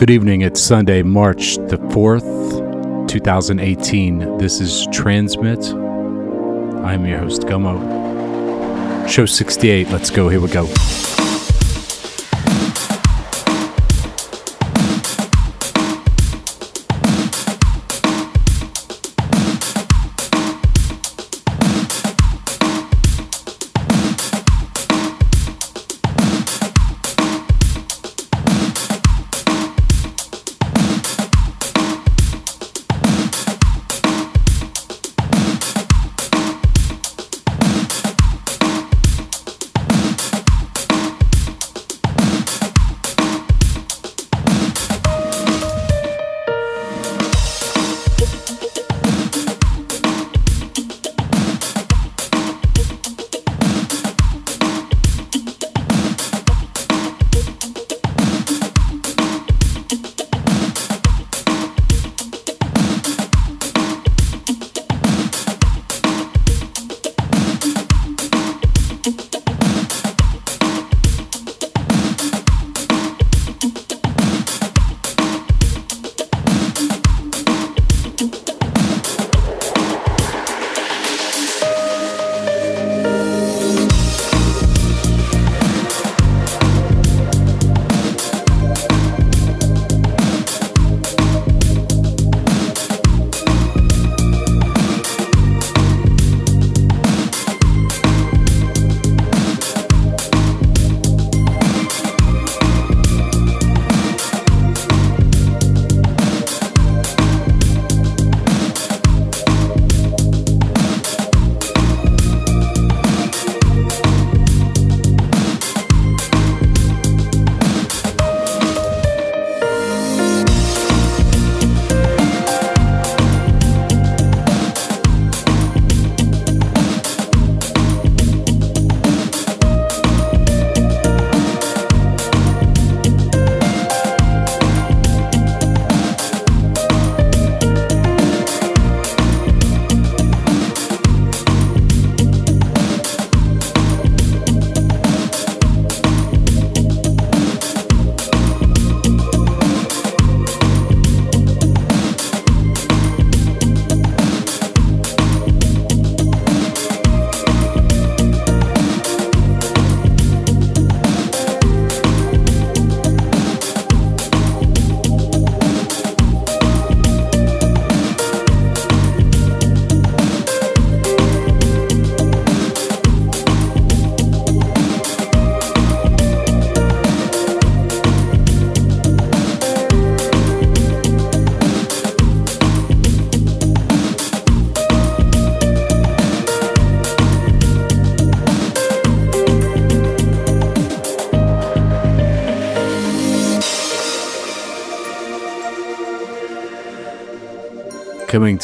Good evening. It's Sunday, March the 4th, 2018. This is Transmit. I'm your host, Gummo. Show 68. Let's go. Here we go.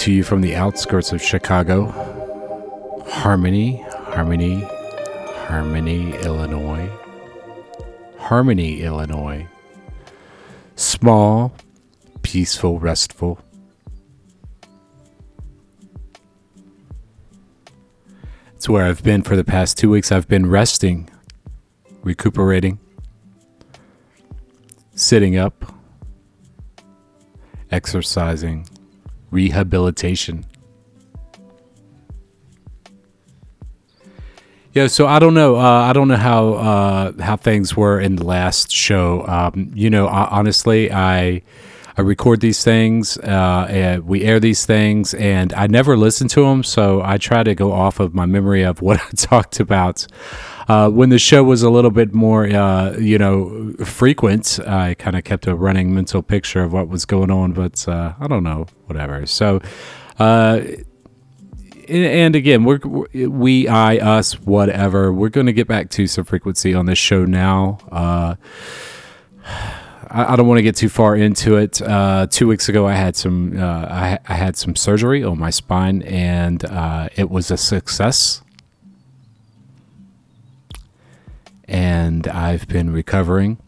To you from the outskirts of Chicago, Harmony, Harmony, Harmony, Illinois. Harmony, Illinois. Small, peaceful, restful. It's where I've been for the past two weeks. I've been resting, recuperating, sitting up, exercising rehabilitation. Yeah, so I don't know. Uh, I don't know how uh, how things were in the last show. Um, you know, I, honestly, I I record these things, uh, and we air these things, and I never listen to them. So I try to go off of my memory of what I talked about. Uh, when the show was a little bit more, uh, you know, frequent, I kind of kept a running mental picture of what was going on, but uh, I don't know, whatever. So, uh, and again, we're we, I, us, whatever. We're going to get back to some frequency on this show now. Uh, I, don't want to get too far into it. Uh, two weeks ago, I had some uh, I, I, had some surgery on my spine, and uh, it was a success. And I've been recovering.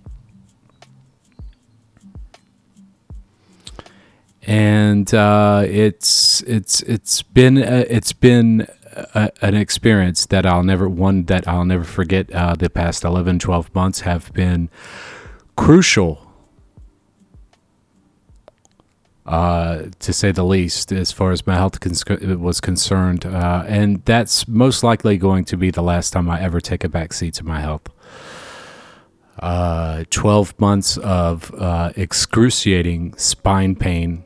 And uh, it's it's it's been uh, it's been a, an experience that I'll never one that I'll never forget. Uh, the past 11, 12 months have been crucial uh, to say the least, as far as my health cons- was concerned. Uh, and that's most likely going to be the last time I ever take a backseat to my health. Uh, 12 months of uh, excruciating spine pain,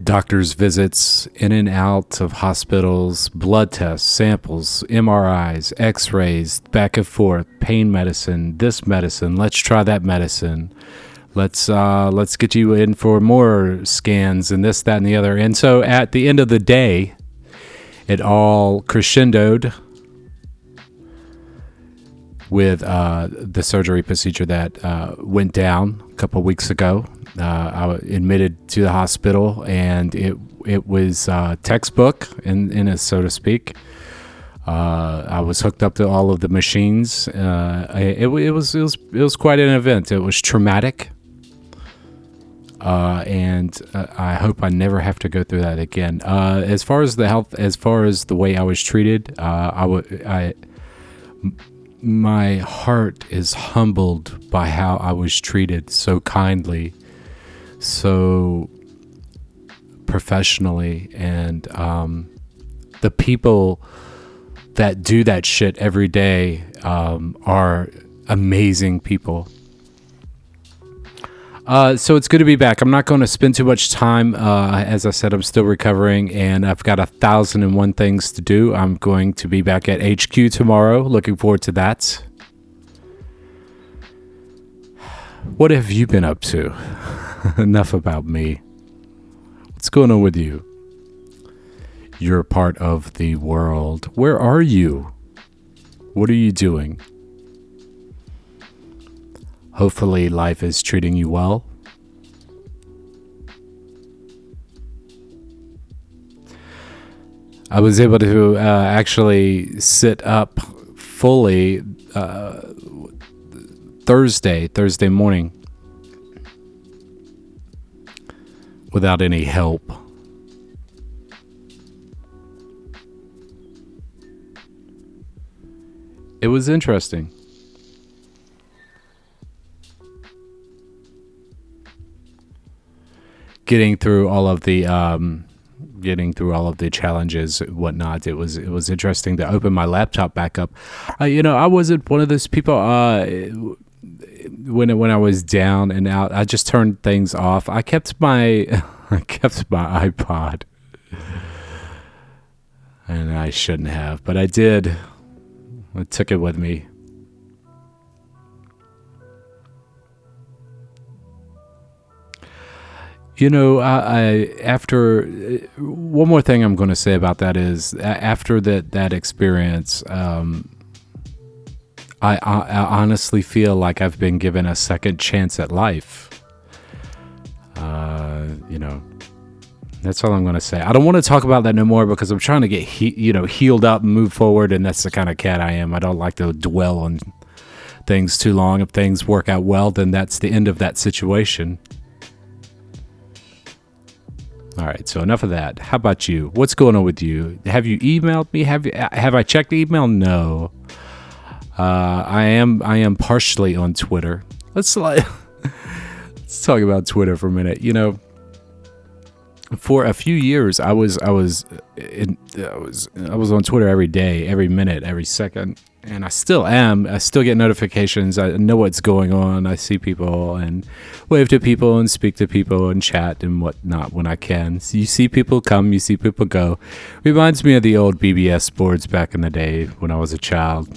doctor's visits, in and out of hospitals, blood tests, samples, MRIs, x rays, back and forth, pain medicine, this medicine, let's try that medicine let's uh, let's get you in for more scans and this, that, and the other. And so at the end of the day, it all crescendoed with uh, the surgery procedure that uh, went down a couple weeks ago. Uh, I was admitted to the hospital, and it it was uh, textbook, in, in a so to speak. Uh, I was hooked up to all of the machines. Uh, it, it, was it was it was quite an event. It was traumatic. Uh, and uh, I hope I never have to go through that again. Uh, as far as the health, as far as the way I was treated, uh, I would, my heart is humbled by how I was treated so kindly, so professionally, and um, the people that do that shit every day um, are amazing people uh, so it's good to be back. I'm not going to spend too much time. Uh, as I said, I'm still recovering and I've got a thousand and one things to do. I'm going to be back at HQ tomorrow. Looking forward to that. What have you been up to? Enough about me. What's going on with you? You're part of the world. Where are you? What are you doing? Hopefully, life is treating you well. I was able to uh, actually sit up fully uh, Thursday, Thursday morning, without any help. It was interesting. Getting through all of the um, getting through all of the challenges whatnot it was it was interesting to open my laptop back up. Uh, you know i wasn't one of those people uh, when when i was down and out i just turned things off. I kept my i kept my ipod. And i shouldn't have but i did. I took it with me You know, I, I after one more thing I'm going to say about that is after that that experience, um, I, I, I honestly feel like I've been given a second chance at life. Uh, you know, that's all I'm going to say. I don't want to talk about that no more because I'm trying to get he, you know healed up and move forward, and that's the kind of cat I am. I don't like to dwell on things too long. If things work out well, then that's the end of that situation. All right, so enough of that. How about you? What's going on with you? Have you emailed me? Have you have I checked email? No. Uh, I am I am partially on Twitter. Let's like let's talk about Twitter for a minute. You know, for a few years I was I was in, I was I was on Twitter every day, every minute, every second and I still am. I still get notifications. I know what's going on. I see people and wave to people and speak to people and chat and whatnot when I can. So you see people come, you see people go. Reminds me of the old BBS boards back in the day when I was a child.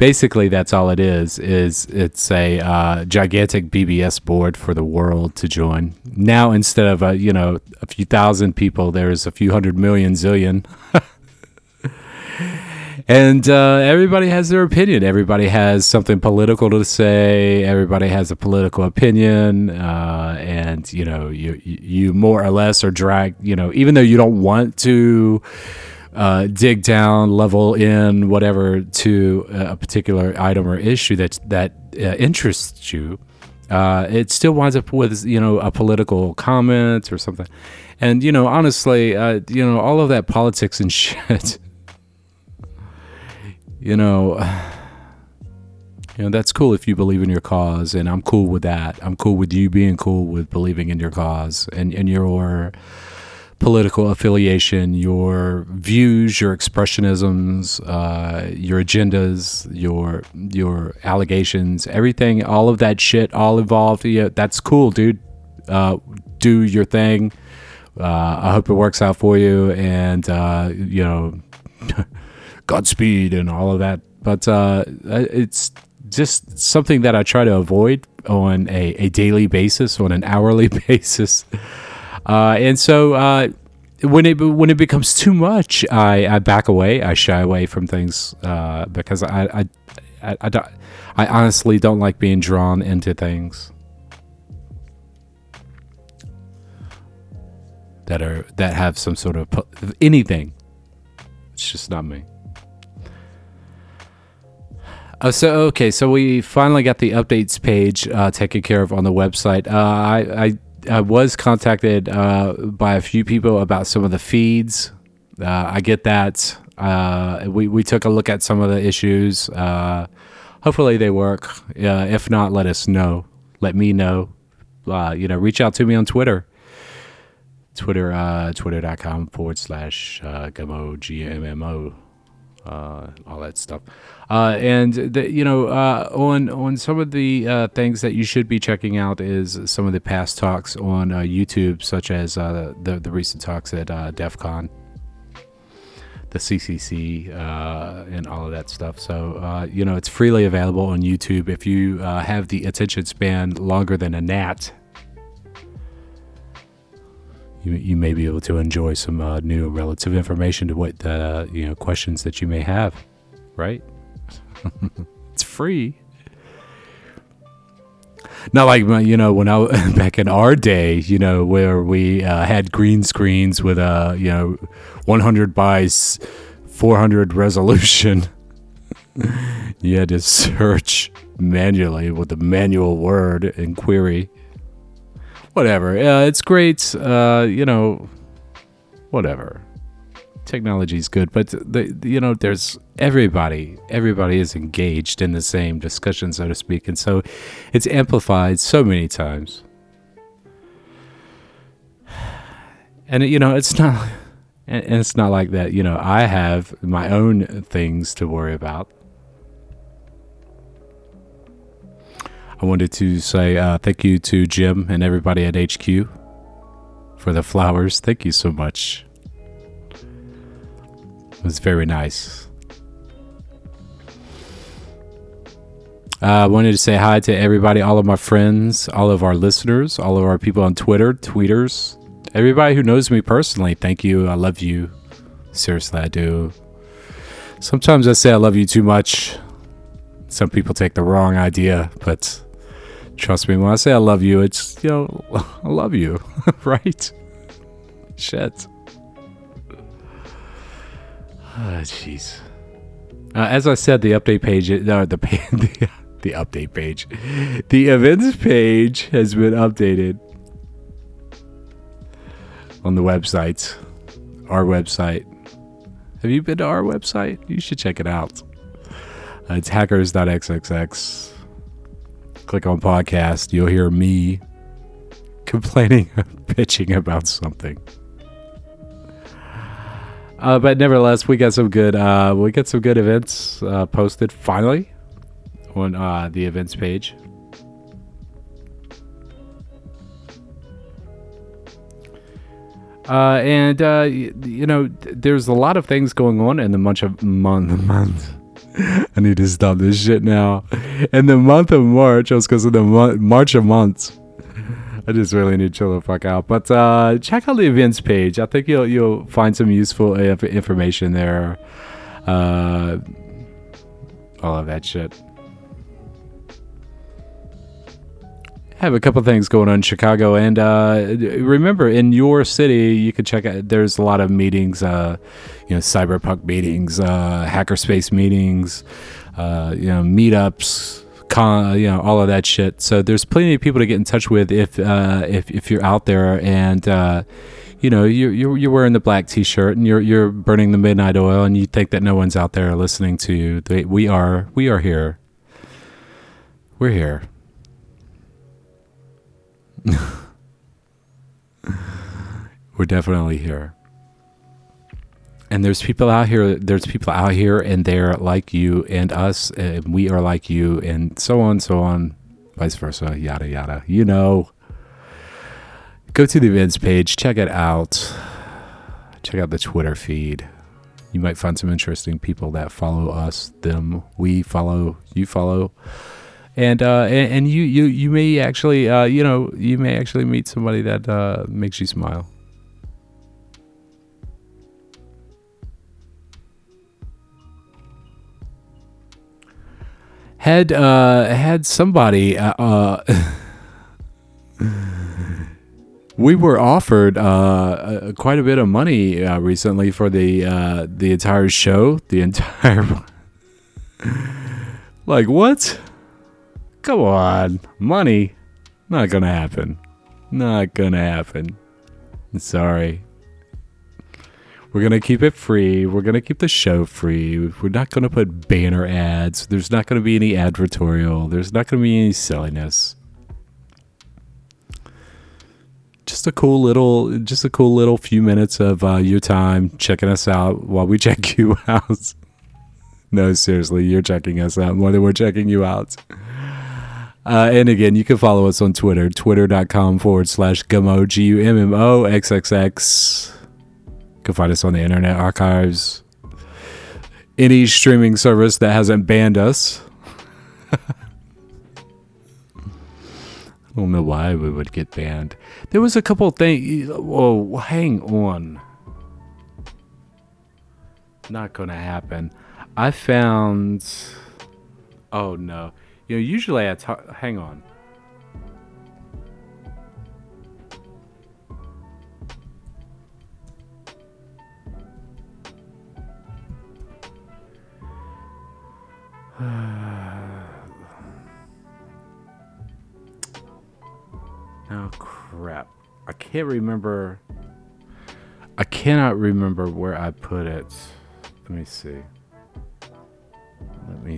Basically that's all it is is it's a uh, gigantic bbs board for the world to join. Now instead of a you know a few thousand people there's a few hundred million zillion. And uh, everybody has their opinion. Everybody has something political to say. Everybody has a political opinion uh, and you know you you more or less are dragged you know even though you don't want to uh, dig down, level in, whatever to a particular item or issue that that uh, interests you, uh, it still winds up with you know a political comment or something. And you know, honestly, uh, you know, all of that politics and shit. you know, You know, that's cool if you believe in your cause, and I'm cool with that. I'm cool with you being cool with believing in your cause and, and your political affiliation, your views, your expressionisms, uh, your agendas, your your allegations, everything, all of that shit, all involved. Yeah, that's cool, dude. Uh, do your thing. Uh, I hope it works out for you, and uh, you know, Godspeed and all of that. But uh, it's just something that I try to avoid on a, a daily basis, on an hourly basis. Uh, and so uh, when it when it becomes too much, I, I back away. I shy away from things uh, because I I, I, I, don't, I honestly don't like being drawn into things that are that have some sort of anything. It's just not me. Uh, so okay, so we finally got the updates page uh, taken care of on the website. Uh, I, I, I was contacted uh, by a few people about some of the feeds. Uh, I get that. Uh, we we took a look at some of the issues. hopefully they work. if not, let us know. Let me know. you know, reach out to me on Twitter. Twitter, twitter.com forward slash Gummo G M M O uh, all that stuff. Uh, and the, you know, uh, on on some of the uh, things that you should be checking out is some of the past talks on uh, YouTube, such as uh, the the recent talks at DEF CON, the CCC, and all of that stuff. So you know, it's freely available on YouTube. If you have the attention span longer than a gnat, you, you may be able to enjoy some uh, new relative information to what the you know questions that you may have right? It's free. Not like you know when I back in our day, you know, where we uh, had green screens with a you know 100 by 400 resolution. you had to search manually with the manual word and query whatever. It's great. Uh, you know, whatever. Technology is good, but the, the, you know, there's everybody. Everybody is engaged in the same discussion, so to speak, and so it's amplified so many times. And you know, it's not, and it's not like that. You know, I have my own things to worry about I wanted to say uh, thank you to Jim and everybody at HQ for the flowers. Thank you so much. It was very nice. Uh, I wanted to say hi to everybody, all of my friends, all of our listeners, all of our people on Twitter, tweeters, everybody who knows me personally. Thank you. I love you. Seriously, I do. Sometimes I say I love you too much. Some people take the wrong idea, but Trust me, when I say I love you, it's, you know, I love you, right? Shit. Ah, jeez. Uh, as I said, the update page, uh, the, the, the update page, the events page has been updated on the website, our website. Have you been to our website? You should check it out. Uh, it's hackers.xxx click on podcast, you'll hear me complaining, pitching about something. Uh, but nevertheless, we got some good uh, we got some good events uh, posted finally on uh, the events page. Uh, and uh, you know, there's a lot of things going on in the month of month month I need to stop this shit now. In the month of March, just because of the mo- March of months. I just really need to chill the fuck out. But uh, check out the events page. I think you'll you'll find some useful information there. Uh, all of that shit. Have a couple things going on in Chicago, and uh, remember, in your city, you can check out. There's a lot of meetings, uh, you know, cyberpunk meetings, uh, hackerspace meetings, uh, you know, meetups, con, you know, all of that shit. So there's plenty of people to get in touch with if uh, if if you're out there and. Uh, you know, you're, you're you're wearing the black T-shirt and you're you're burning the midnight oil, and you think that no one's out there listening to you. We are we are here we're here. we're definitely here. And there's people out here. There's people out here, and they're like you and us, and we are like you, and so on, so on, vice versa, yada yada. You know. Go to the events page, check it out. Check out the Twitter feed. You might find some interesting people that follow us, them, we follow, you follow and uh, and, and, you you you may actually uh, you know you may actually meet somebody that uh, makes you smile. Had uh, had somebody uh, uh we were offered quite a bit of money recently for the the entire show, the entire. like what? Come on, money? Not gonna happen. Not gonna happen. Sorry. We're gonna keep it free. We're gonna keep the show free. We're not gonna put banner ads. There's not gonna be any advertorial. There's not gonna be any silliness. Just a cool little, just a cool little few minutes of uh, your time checking us out while we check you out. no, seriously, you're checking us out more than we're checking you out. Uh, and again, you can follow us on Twitter, twitter.com forward slash gummo, G U M M O X X X. You can find us on the Internet Archives. Any streaming service that hasn't banned us. I don't know why we would get banned. There was a couple things. Whoa, hang on. Not gonna happen. I found. Oh no. You know, usually I talk. Hang on. oh crap. I can't remember. I cannot remember where I put it. Let me see.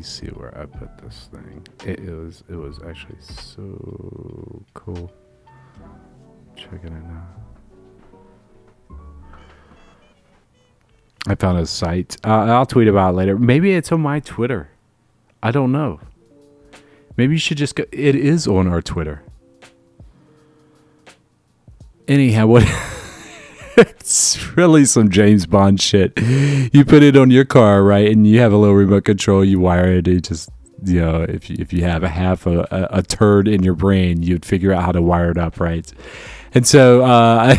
See where I put this thing. It, it was it was actually so cool. Checking it now. I found a site. Uh, I'll tweet about it later. Maybe it's on my Twitter. I don't know. Maybe you should just go. It is on our Twitter. Anyhow, what? it's really some James Bond shit. You put it on your car, right, and you have a little remote control. You wire it. It just you know, if you, if you have a half a, a, a turd in your brain, you'd figure out how to wire it up, right? And so uh,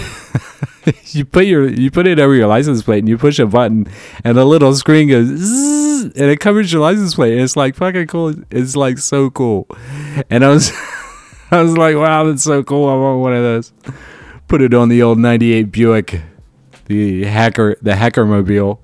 you put your you put it over your license plate, and you push a button, and a little screen goes, and it covers your license plate. And it's like fucking cool. It's like so cool. And I was I was like, wow, that's so cool. I want one of those put it on the old 98 Buick, the hacker, the hacker mobile.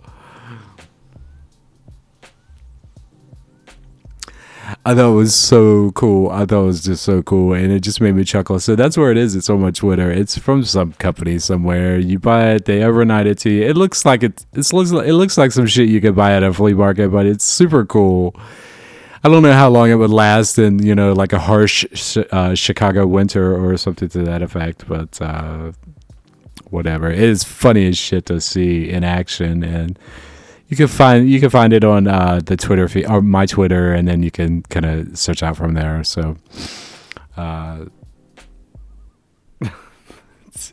I thought it was so cool. I thought it was just so cool, and it just made me chuckle. So that's where it is. It's on my Twitter. It's from some company somewhere. You buy it, they overnight it to you. It looks like it. It looks like it looks like some shit you could buy at a flea market, but it's super cool. I don't know how long it would last in, you know, like a harsh uh, Chicago winter or something to that effect, but uh, whatever. It is funny as shit to see in action, and you can find you can find it on uh, the Twitter feed or my Twitter, and then you can kind of search out from there. So. Uh,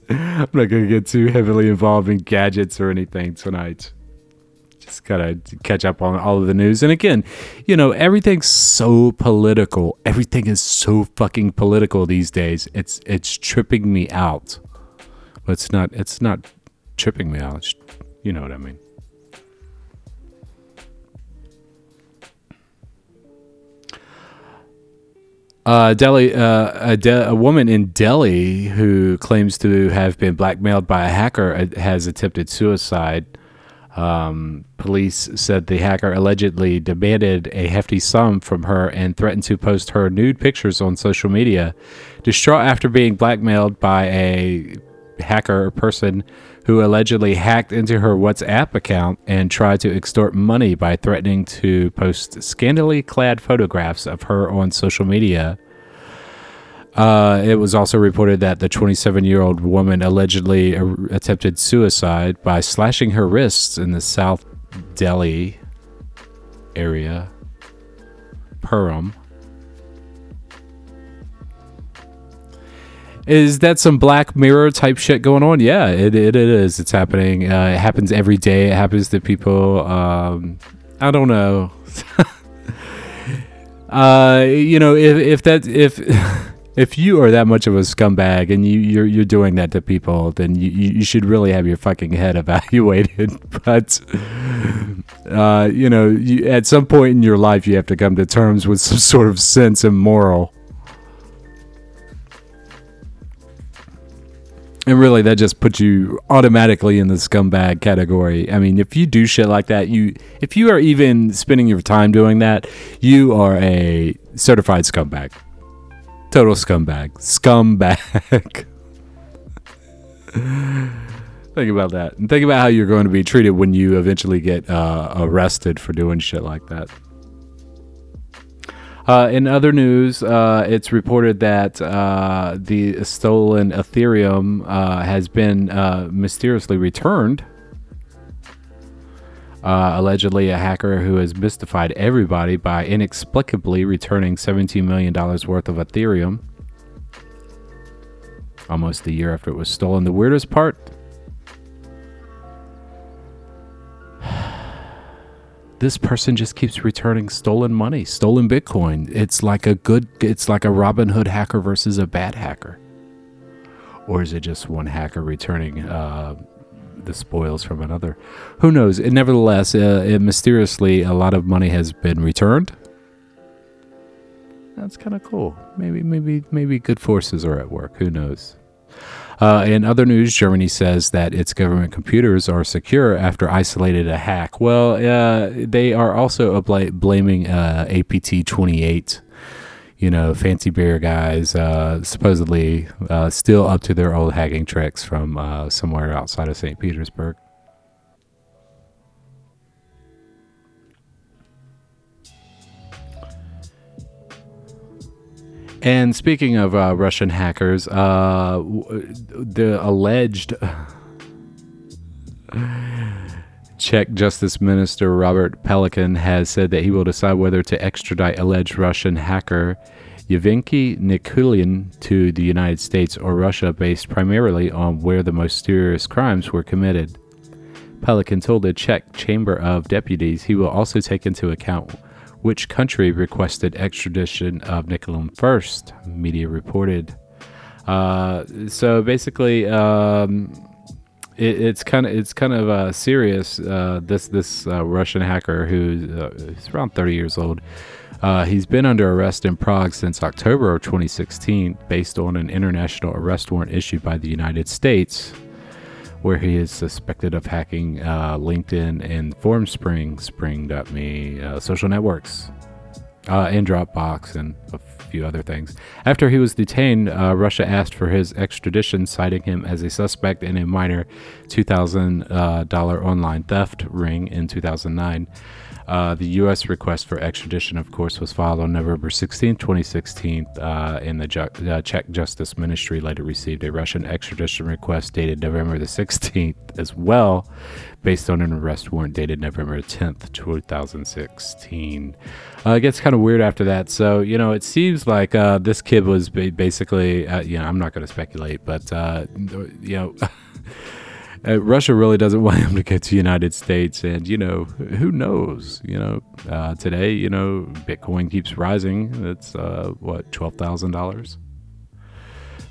I'm not going to get too heavily involved in gadgets or anything tonight just gotta catch up on all of the news. And again, you know, everything's so political. Everything is so fucking political these days. It's it's tripping me out. But it's not it's not tripping me out. It's, you know what I mean. Uh, Delhi, uh, a, De- a, woman in Delhi who claims to have been blackmailed by a hacker uh, has attempted suicide. Um, police said the hacker allegedly demanded a hefty sum from her and threatened to post her nude pictures on social media. Distraught after being blackmailed by a hacker person who allegedly hacked into her WhatsApp account and tried to extort money by threatening to post scantily clad photographs of her on social media. Uh, it was also reported that the 27 year old woman allegedly attempted suicide by slashing her wrists in the South Delhi area, Puram. Is that some Black Mirror type shit going on? Yeah, it, it, it is. It's happening. Uh, it happens every day. It happens to people. Um, I don't know. uh, you know, if if that if if you are that much of a scumbag and you you're you're doing that to people, then you you should really have your fucking head evaluated. But uh, you know, you, at some point in your life, you have to come to terms with some sort of sense and moral. And really, that just puts you automatically in the scumbag category. I mean, if you do shit like that, you if you are even spending your time doing that, you are a certified scumbag. Total scumbag. Scumbag. think about that. And think about how you're going to be treated when you eventually get uh, arrested for doing shit like that. Uh, in other news, uh, it's reported that uh, the stolen Ethereum uh, has been uh, mysteriously returned. Uh, allegedly, a hacker who has mystified everybody by inexplicably returning $17 million worth of Ethereum almost a year after it was stolen. The weirdest part this person just keeps returning stolen money, stolen Bitcoin. It's like a good, it's like a Robin Hood hacker versus a bad hacker. Or is it just one hacker returning uh, the spoils from another? Who knows? Nevertheless, uh, it mysteriously, a lot of money has been returned. That's kind of cool. Maybe, maybe, maybe good forces are at work. Who knows? Uh, in other news, Germany says that its government computers are secure after isolated a hack. Well, uh, they are also bl- blaming uh, APT 28. You know, fancy bear guys, uh, supposedly uh, still up to their old hacking tricks from uh, somewhere outside of St. Petersburg. And speaking of uh, Russian hackers, uh, the alleged Czech Justice Minister Robert Pelikan has said that he will decide whether to extradite alleged Russian hacker Yevgeny Nikulin to the United States or Russia based primarily on where the most serious crimes were committed. Pelikan told the Czech Chamber of Deputies he will also take into account which country requested extradition of Nikulin first? Media reported. Uh, so basically, um, it, it's kind of it's kind of uh, serious. Uh, this this uh, Russian hacker who's, who's, around 30 years old. Uh, he's been under arrest in Prague since October of 2016, based on an international arrest warrant issued by the United States where he is suspected of hacking uh, LinkedIn and Formspring, Spring.me, uh, social networks, uh, and Dropbox, and few other things. After he was detained, uh, Russia asked for his extradition, citing him as a suspect in a minor $2,000 uh, online theft ring in 2009. Uh, the U.S. request for extradition, of course, was filed on November 16, 2016, uh, and the Ju- uh, Czech Justice Ministry later received a Russian extradition request dated November the 16th as well, based on an arrest warrant dated November 10th, 2016. Uh, it gets kind of weird after that. So, you know, it seems like this kid was basically, you know, I'm not going to speculate, but, you know, uh, Russia really doesn't want him to go to the United States, and you know who knows? You know, uh, today you know Bitcoin keeps rising. It's uh, what twelve thousand dollars.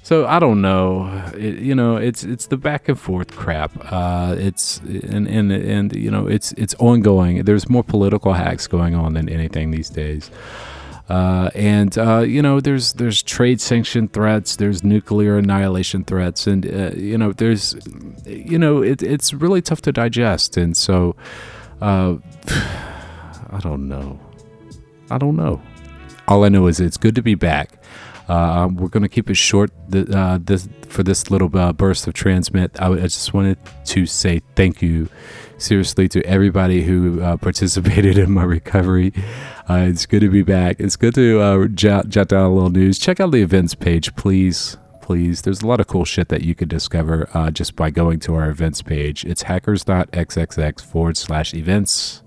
So I don't know. It, you know, it's it's the back and forth crap. Uh, it's and and and you know, it's it's ongoing. There's more political hacks going on than anything these days. Uh, and uh, you know, there's there's trade sanction threats, there's nuclear annihilation threats, and uh, you know, there's you know, it, it's really tough to digest. And so, uh, I don't know, I don't know. All I know is it's good to be back. Uh, um, we're going to keep it short uh, this, for this little uh, burst of transmit. I just wanted to say thank you seriously to everybody who uh, participated in my recovery. Uh, it's good to be back. It's good to uh, jot, jot down a little news. Check out the events page, please. Please. There's a lot of cool shit that you could discover uh, just by going to our events page. It's hackers.xxx forward slash events.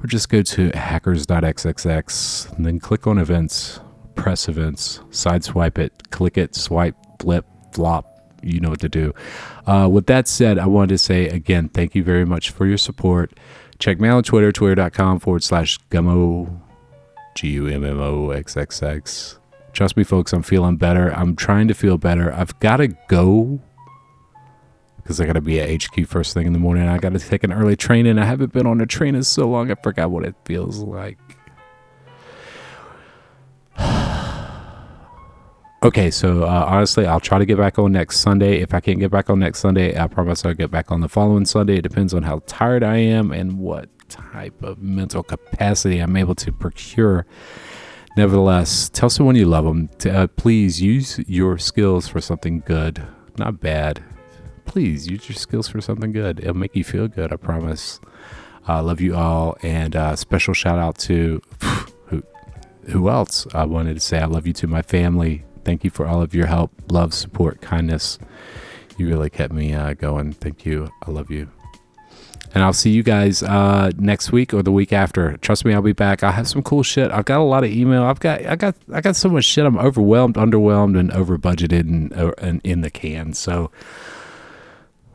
Or just go to hackers.xxx and then click on events, press events, sideswipe it, click it, swipe, flip, flop, you know what to do. Uh, with that said, I wanted to say again, thank you very much for your support. Check me out on Twitter, twitter.com forward slash gummo, G U M M O X X X. Trust me, folks, I'm feeling better. I'm trying to feel better. I've got to go because I got to be at HQ first thing in the morning. I got to take an early train, and I haven't been on a train in so long. I forgot what it feels like. Okay, so uh, honestly, I'll try to get back on next Sunday. If I can't get back on next Sunday, I promise I'll get back on the following Sunday. It depends on how tired I am and what type of mental capacity I'm able to procure. Nevertheless, tell someone you love them. To, uh, please use your skills for something good, not bad. Please use your skills for something good. It'll make you feel good, I promise. I uh, love you all. And uh, special shout out to who, who else? I wanted to say I love you to my family, Thank you for all of your help, love, support, kindness. You really kept me uh, going. Thank you. I love you. And I'll see you guys uh, next week or the week after. Trust me, I'll be back. I have some cool shit. I've got a lot of email. I've got, I got, I got so much shit. I'm overwhelmed, underwhelmed, and over budgeted and, uh, and in the can. So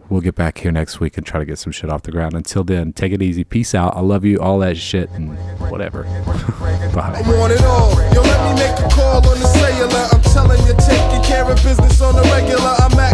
we'll get back here next week and try to get some shit off the ground. Until then, take it easy. Peace out. I love you. All that shit and whatever. Bye. I'm on it all. Yo, let me make a call on the cellular. I'm telling you, taking care of business on the regular. I'm max